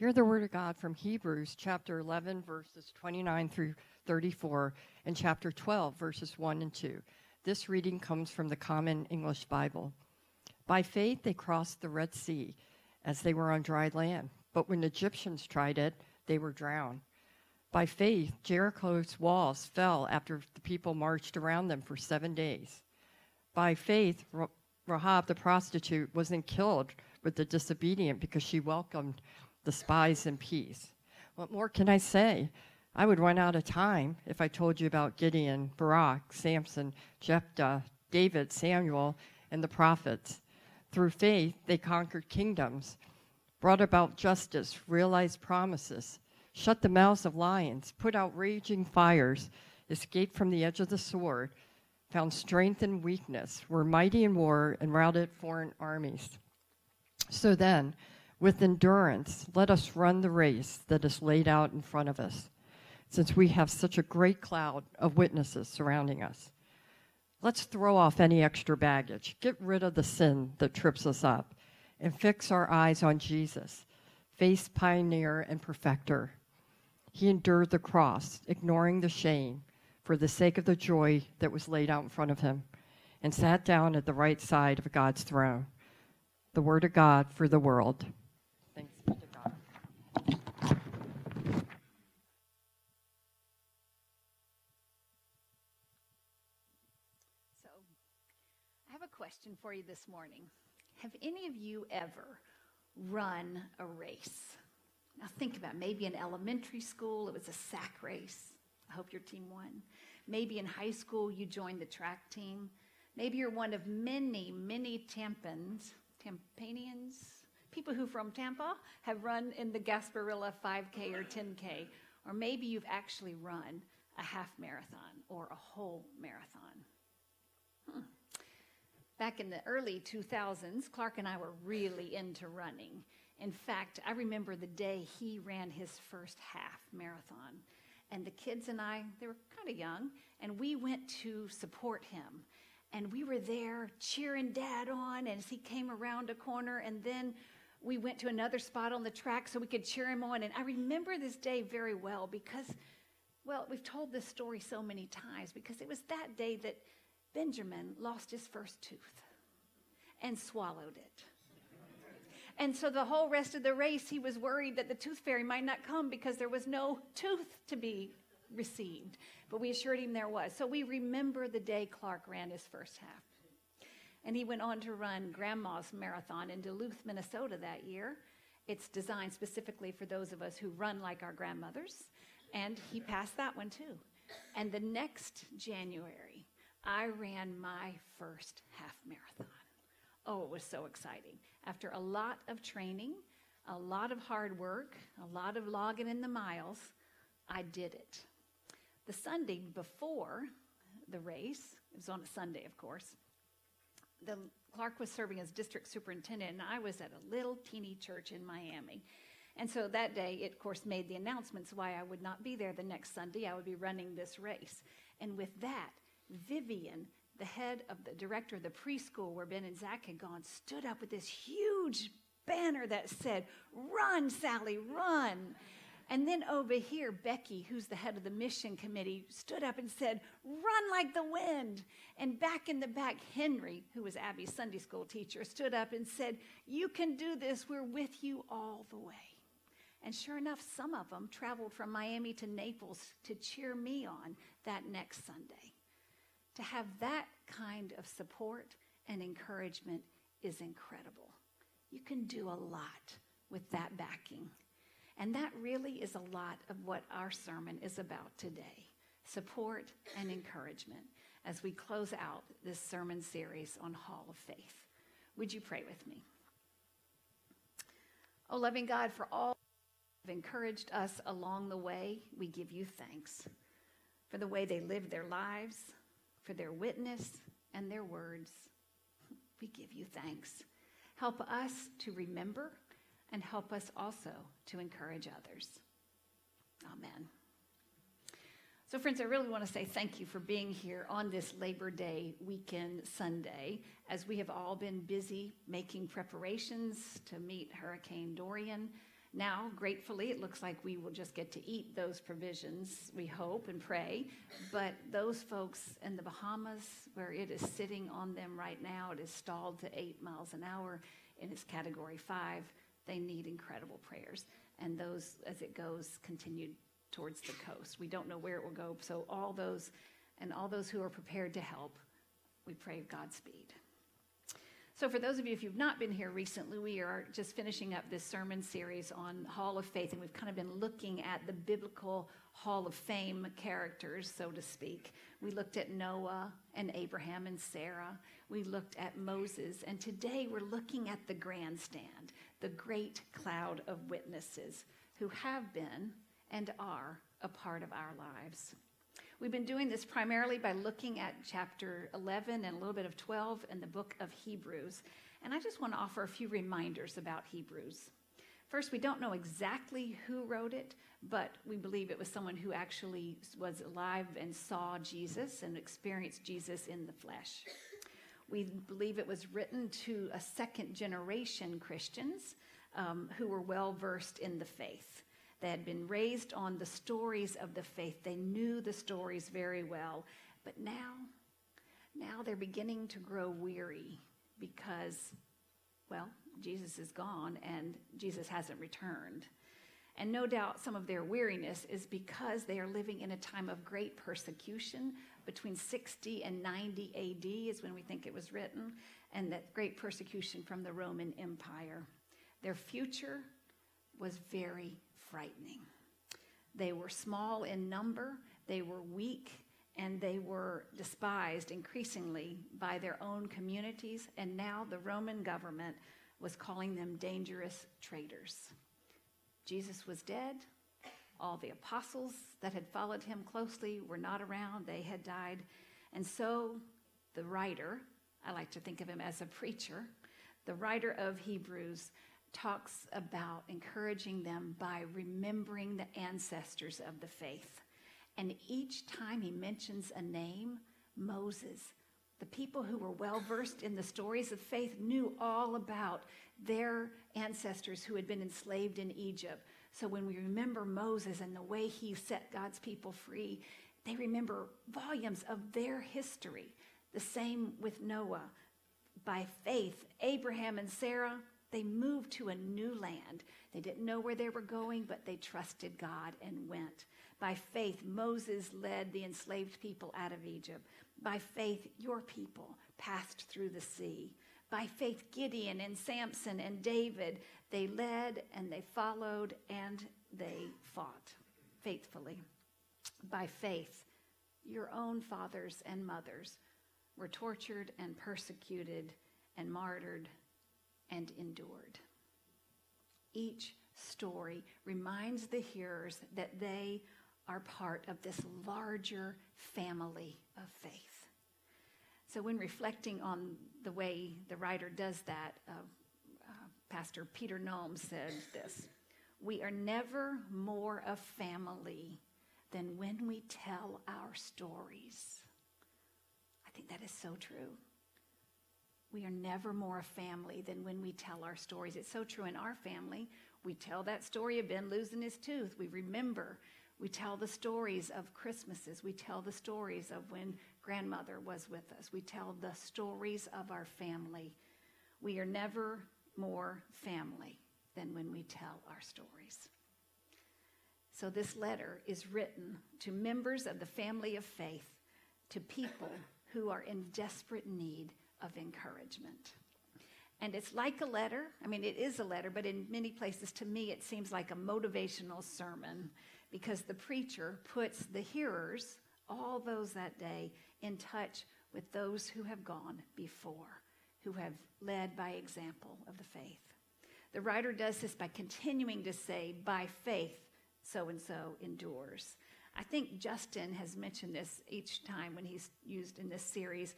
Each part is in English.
Hear the word of God from Hebrews chapter 11, verses 29 through 34, and chapter 12, verses 1 and 2. This reading comes from the Common English Bible. By faith, they crossed the Red Sea as they were on dry land, but when Egyptians tried it, they were drowned. By faith, Jericho's walls fell after the people marched around them for seven days. By faith, Rahab the prostitute wasn't killed with the disobedient because she welcomed the spies in peace. What more can I say? I would run out of time if I told you about Gideon, Barak, Samson, Jephthah, David, Samuel, and the prophets. Through faith, they conquered kingdoms, brought about justice, realized promises, shut the mouths of lions, put out raging fires, escaped from the edge of the sword, found strength in weakness, were mighty in war, and routed foreign armies. So then, with endurance, let us run the race that is laid out in front of us, since we have such a great cloud of witnesses surrounding us. Let's throw off any extra baggage, get rid of the sin that trips us up, and fix our eyes on Jesus, face pioneer and perfecter. He endured the cross, ignoring the shame, for the sake of the joy that was laid out in front of him, and sat down at the right side of God's throne. The word of God for the world. Thanks be to God. So, I have a question for you this morning. Have any of you ever run a race? Now, think about it. maybe in elementary school it was a sack race. I hope your team won. Maybe in high school you joined the track team. Maybe you're one of many, many Tampans, Tampanians, people who from Tampa have run in the Gasparilla 5K or 10K. Or maybe you've actually run a half marathon or a whole marathon. Hmm. Back in the early 2000s, Clark and I were really into running. In fact, I remember the day he ran his first half marathon. And the kids and I, they were kind of young, and we went to support him. And we were there cheering dad on as he came around a corner. And then we went to another spot on the track so we could cheer him on. And I remember this day very well because, well, we've told this story so many times because it was that day that Benjamin lost his first tooth and swallowed it. And so the whole rest of the race, he was worried that the tooth fairy might not come because there was no tooth to be received. But we assured him there was. So we remember the day Clark ran his first half. And he went on to run Grandma's Marathon in Duluth, Minnesota that year. It's designed specifically for those of us who run like our grandmothers. And he passed that one too. And the next January, I ran my first half marathon. Oh, it was so exciting. After a lot of training, a lot of hard work, a lot of logging in the miles, I did it. The Sunday before the race, it was on a Sunday, of course, the, Clark was serving as district superintendent, and I was at a little teeny church in Miami. And so that day, it, of course, made the announcements why I would not be there the next Sunday. I would be running this race. And with that, Vivian, the head of the director of the preschool where Ben and Zach had gone, stood up with this huge banner that said, Run, Sally, run. And then over here, Becky, who's the head of the mission committee, stood up and said, Run like the wind. And back in the back, Henry, who was Abby's Sunday school teacher, stood up and said, You can do this. We're with you all the way. And sure enough, some of them traveled from Miami to Naples to cheer me on that next Sunday. To have that kind of support and encouragement is incredible. You can do a lot with that backing. And that really is a lot of what our sermon is about today support and encouragement as we close out this sermon series on Hall of Faith. Would you pray with me? Oh, loving God, for all who have encouraged us along the way, we give you thanks for the way they lived their lives, for their witness and their words. We give you thanks. Help us to remember and help us also to encourage others. Amen. So, friends, I really want to say thank you for being here on this Labor Day weekend Sunday as we have all been busy making preparations to meet Hurricane Dorian Now, gratefully, it looks like we will just get to eat those provisions, we hope and pray. But those folks in the Bahamas, where it is sitting on them right now, it is stalled to eight miles an hour in its category five. They need incredible prayers. And those, as it goes, continued towards the coast. We don't know where it will go. So, all those and all those who are prepared to help, we pray Godspeed. So, for those of you, if you've not been here recently, we are just finishing up this sermon series on Hall of Faith, and we've kind of been looking at the biblical Hall of Fame characters, so to speak. We looked at Noah and Abraham and Sarah. We looked at Moses, and today we're looking at the grandstand, the great cloud of witnesses who have been and are a part of our lives. We've been doing this primarily by looking at chapter 11 and a little bit of 12 in the book of Hebrews. And I just want to offer a few reminders about Hebrews. First, we don't know exactly who wrote it, but we believe it was someone who actually was alive and saw Jesus and experienced Jesus in the flesh. We believe it was written to a second generation Christians um, who were well versed in the faith. They had been raised on the stories of the faith. They knew the stories very well. But now, now they're beginning to grow weary because, well, Jesus is gone and Jesus hasn't returned. And no doubt some of their weariness is because they are living in a time of great persecution. Between 60 and 90 AD is when we think it was written, and that great persecution from the Roman Empire. Their future was very frightening. They were small in number, they were weak, and they were despised increasingly by their own communities, and now the Roman government was calling them dangerous traitors. Jesus was dead. All the apostles that had followed him closely were not around, they had died. And so the writer, I like to think of him as a preacher, the writer of Hebrews talks about encouraging them by remembering the ancestors of the faith. And each time he mentions a name, Moses, the people who were well versed in the stories of faith knew all about their ancestors who had been enslaved in Egypt. So when we remember Moses and the way he set God's people free, they remember volumes of their history. The same with Noah. By faith, Abraham and Sarah they moved to a new land. They didn't know where they were going, but they trusted God and went. By faith, Moses led the enslaved people out of Egypt. By faith, your people passed through the sea. By faith, Gideon and Samson and David, they led and they followed and they fought faithfully. By faith, your own fathers and mothers were tortured and persecuted and martyred and endured. Each story reminds the hearers that they are part of this larger family of faith. So, when reflecting on the way the writer does that, uh, uh, Pastor Peter Noem said this We are never more a family than when we tell our stories. I think that is so true. We are never more a family than when we tell our stories. It's so true in our family. We tell that story of Ben losing his tooth. We remember. We tell the stories of Christmases. We tell the stories of when grandmother was with us. We tell the stories of our family. We are never more family than when we tell our stories. So, this letter is written to members of the family of faith, to people who are in desperate need of encouragement. And it's like a letter. I mean, it is a letter, but in many places, to me, it seems like a motivational sermon because the preacher puts the hearers, all those that day, in touch with those who have gone before, who have led by example of the faith. The writer does this by continuing to say, by faith, so and so endures. I think Justin has mentioned this each time when he's used in this series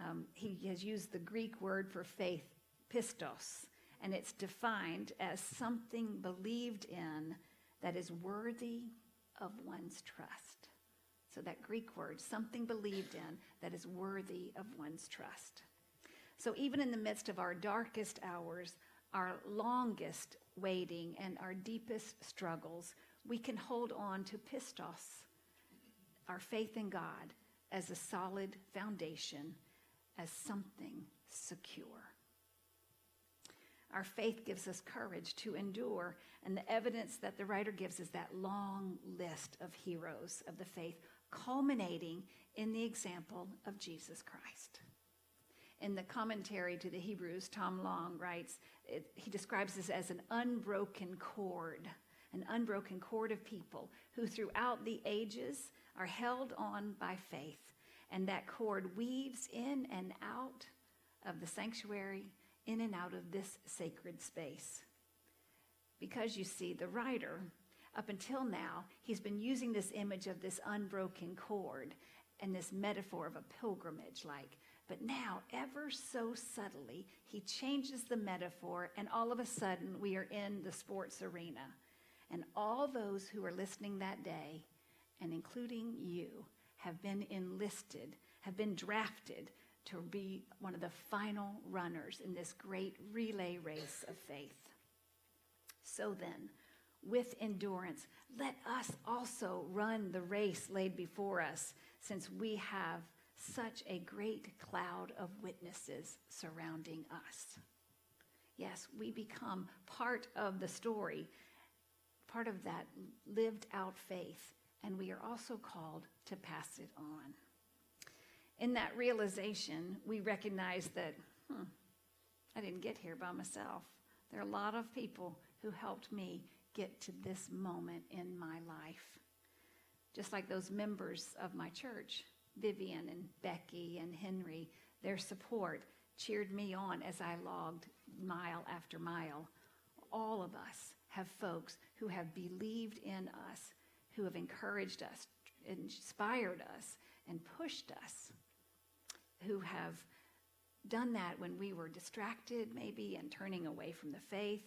um, he has used the Greek word for faith, pistos, and it's defined as something believed in that is worthy of one's trust. So, that Greek word, something believed in that is worthy of one's trust. So, even in the midst of our darkest hours, our longest waiting and our deepest struggles, we can hold on to pistos, our faith in God, as a solid foundation, as something secure. Our faith gives us courage to endure, and the evidence that the writer gives is that long list of heroes of the faith, culminating in the example of Jesus Christ. In the commentary to the Hebrews, Tom Long writes, it, he describes this as an unbroken cord, an unbroken cord of people who throughout the ages are held on by faith. And that cord weaves in and out of the sanctuary, in and out of this sacred space. Because you see, the writer, up until now, he's been using this image of this unbroken cord and this metaphor of a pilgrimage like. But now, ever so subtly, he changes the metaphor, and all of a sudden, we are in the sports arena. And all those who are listening that day, and including you, have been enlisted, have been drafted to be one of the final runners in this great relay race of faith. So then, with endurance, let us also run the race laid before us, since we have such a great cloud of witnesses surrounding us. Yes, we become part of the story, part of that lived out faith, and we are also called to pass it on. In that realization, we recognize that, hmm, I didn't get here by myself. There are a lot of people who helped me get to this moment in my life. Just like those members of my church, Vivian and Becky and Henry, their support cheered me on as I logged mile after mile. All of us have folks who have believed in us, who have encouraged us, inspired us, and pushed us, who have done that when we were distracted, maybe, and turning away from the faith.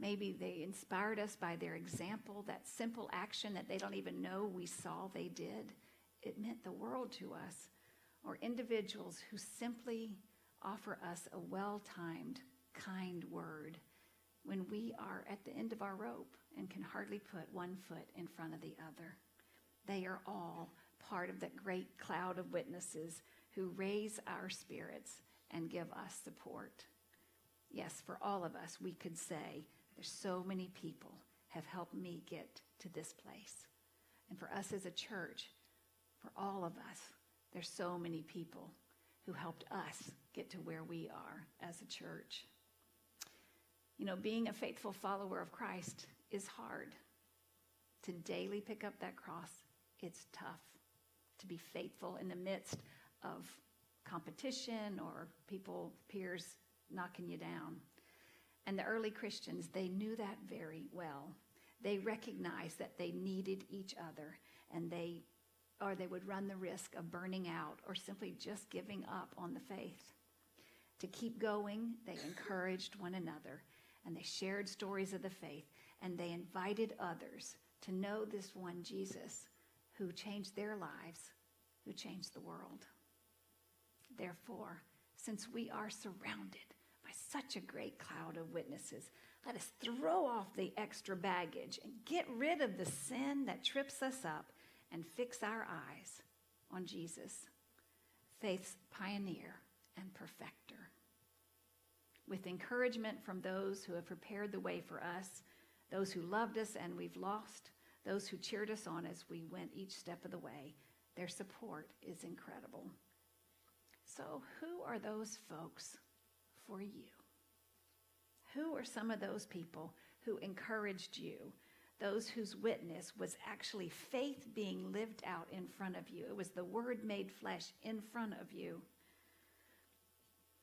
Maybe they inspired us by their example, that simple action that they don't even know we saw they did. It meant the world to us. Or individuals who simply offer us a well timed, kind word when we are at the end of our rope and can hardly put one foot in front of the other. They are all part of that great cloud of witnesses who raise our spirits and give us support. Yes, for all of us, we could say, there's so many people have helped me get to this place. And for us as a church, for all of us, there's so many people who helped us get to where we are as a church. You know, being a faithful follower of Christ is hard. To daily pick up that cross, it's tough. To be faithful in the midst of competition or people, peers knocking you down. And the early Christians, they knew that very well. They recognized that they needed each other and they or they would run the risk of burning out or simply just giving up on the faith. To keep going, they encouraged one another and they shared stories of the faith and they invited others to know this one Jesus who changed their lives, who changed the world. Therefore, since we are surrounded by such a great cloud of witnesses, let us throw off the extra baggage and get rid of the sin that trips us up and fix our eyes on Jesus, faith's pioneer and perfecter. With encouragement from those who have prepared the way for us, those who loved us and we've lost, those who cheered us on as we went each step of the way, their support is incredible. So, who are those folks for you? Who are some of those people who encouraged you those whose witness was actually faith being lived out in front of you. It was the word made flesh in front of you.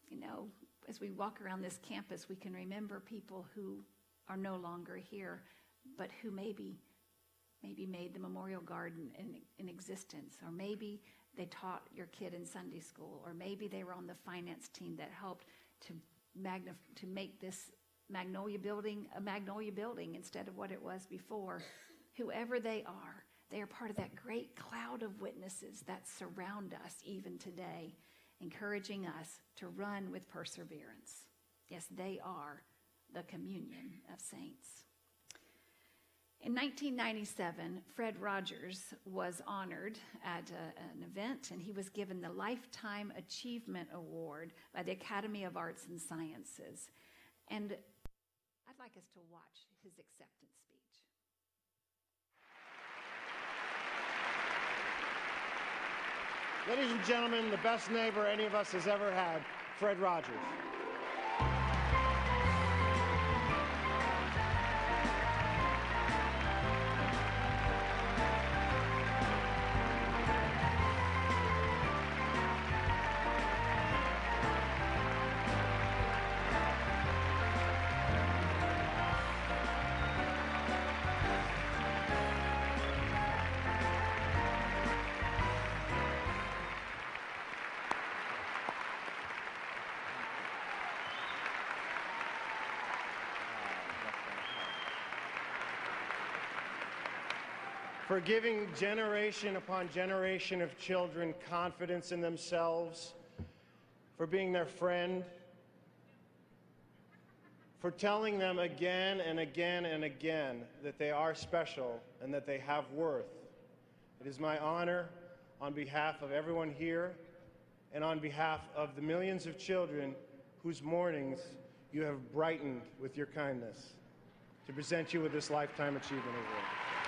You know, as we walk around this campus, we can remember people who are no longer here, but who maybe maybe made the memorial garden in, in existence, or maybe they taught your kid in Sunday school, or maybe they were on the finance team that helped to magnif- to make this Magnolia building, a Magnolia building instead of what it was before. Whoever they are, they are part of that great cloud of witnesses that surround us even today, encouraging us to run with perseverance. Yes, they are the communion of saints. In 1997, Fred Rogers was honored at a, an event and he was given the Lifetime Achievement Award by the Academy of Arts and Sciences. And I'd like us to watch his acceptance Ladies and gentlemen, the best neighbor any of us has ever had, Fred Rogers. For giving generation upon generation of children confidence in themselves, for being their friend, for telling them again and again and again that they are special and that they have worth. It is my honor on behalf of everyone here and on behalf of the millions of children whose mornings you have brightened with your kindness to present you with this Lifetime Achievement Award.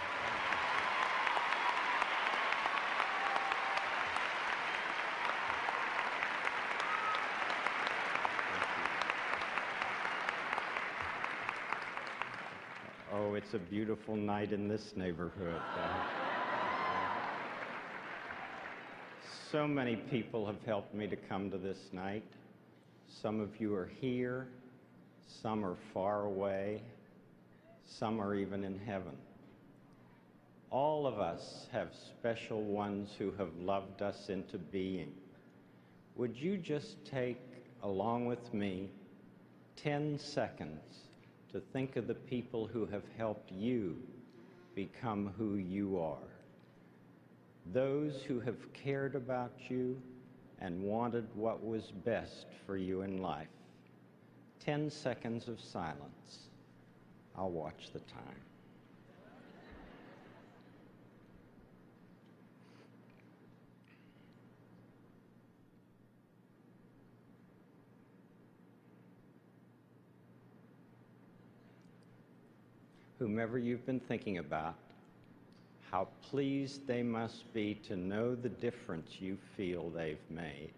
It's a beautiful night in this neighborhood. So many people have helped me to come to this night. Some of you are here, some are far away, some are even in heaven. All of us have special ones who have loved us into being. Would you just take, along with me, 10 seconds to think of the people who have helped you become who you are? Those who have cared about you and wanted what was best for you in life. 10 seconds of silence. I'll watch the time. Whomever you've been thinking about, how pleased they must be to know the difference you feel they've made.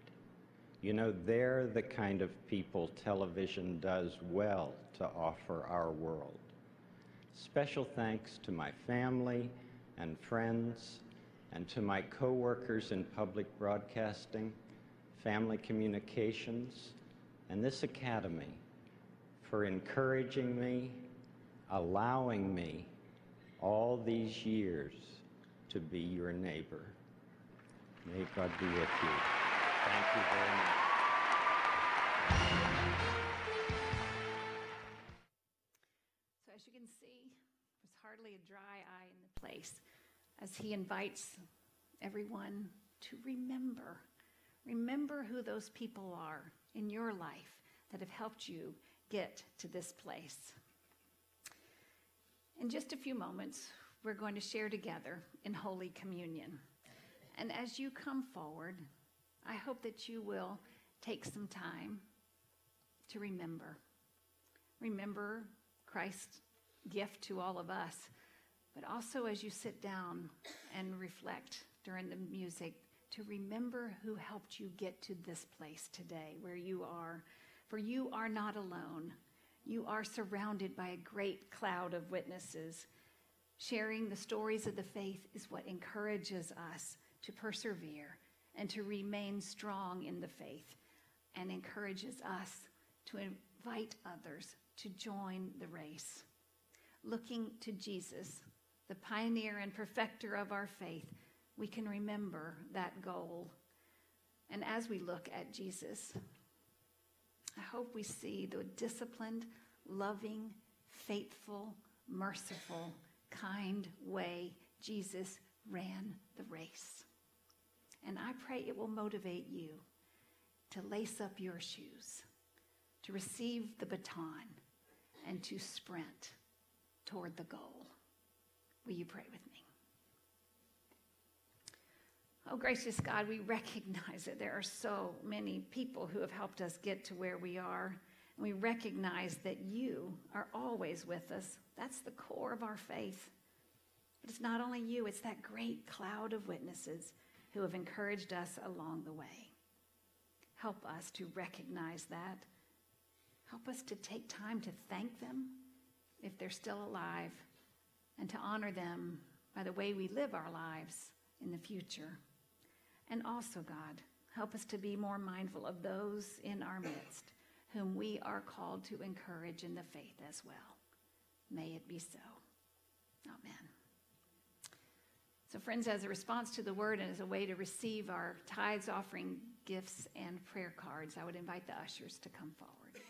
You know, they're the kind of people television does well to offer our world. Special thanks to my family and friends and to my coworkers in public broadcasting, family communications, and this academy for encouraging me, allowing me all these years to be your neighbor. May God be with you. Thank you very much. So, as you can see, there's hardly a dry eye in the place as he invites everyone to remember. Remember who those people are in your life that have helped you get to this place. In just a few moments, we're going to share together in Holy Communion. And as you come forward, I hope that you will take some time to remember. Remember Christ's gift to all of us, but also as you sit down and reflect during the music, to remember who helped you get to this place today where you are. For you are not alone. You are surrounded by a great cloud of witnesses. Sharing the stories of the faith is what encourages us to persevere and to remain strong in the faith and encourages us to invite others to join the race. Looking to Jesus, the pioneer and perfecter of our faith, we can remember that goal. And as we look at Jesus, I hope we see the disciplined, loving, faithful, merciful, kind way Jesus ran the race. And I pray it will motivate you to lace up your shoes, to receive the baton, and to sprint toward the goal. Will you pray with me? Oh, gracious God, we recognize that there are so many people who have helped us get to where we are. And we recognize that you are always with us. That's the core of our faith. But it's not only you, it's that great cloud of witnesses who have encouraged us along the way. Help us to recognize that. Help us to take time to thank them if they're still alive and to honor them by the way we live our lives in the future. And also, God, help us to be more mindful of those in our midst whom we are called to encourage in the faith as well. May it be so. Amen. So, friends, as a response to the word and as a way to receive our tithes, offering, gifts, and prayer cards, I would invite the ushers to come forward.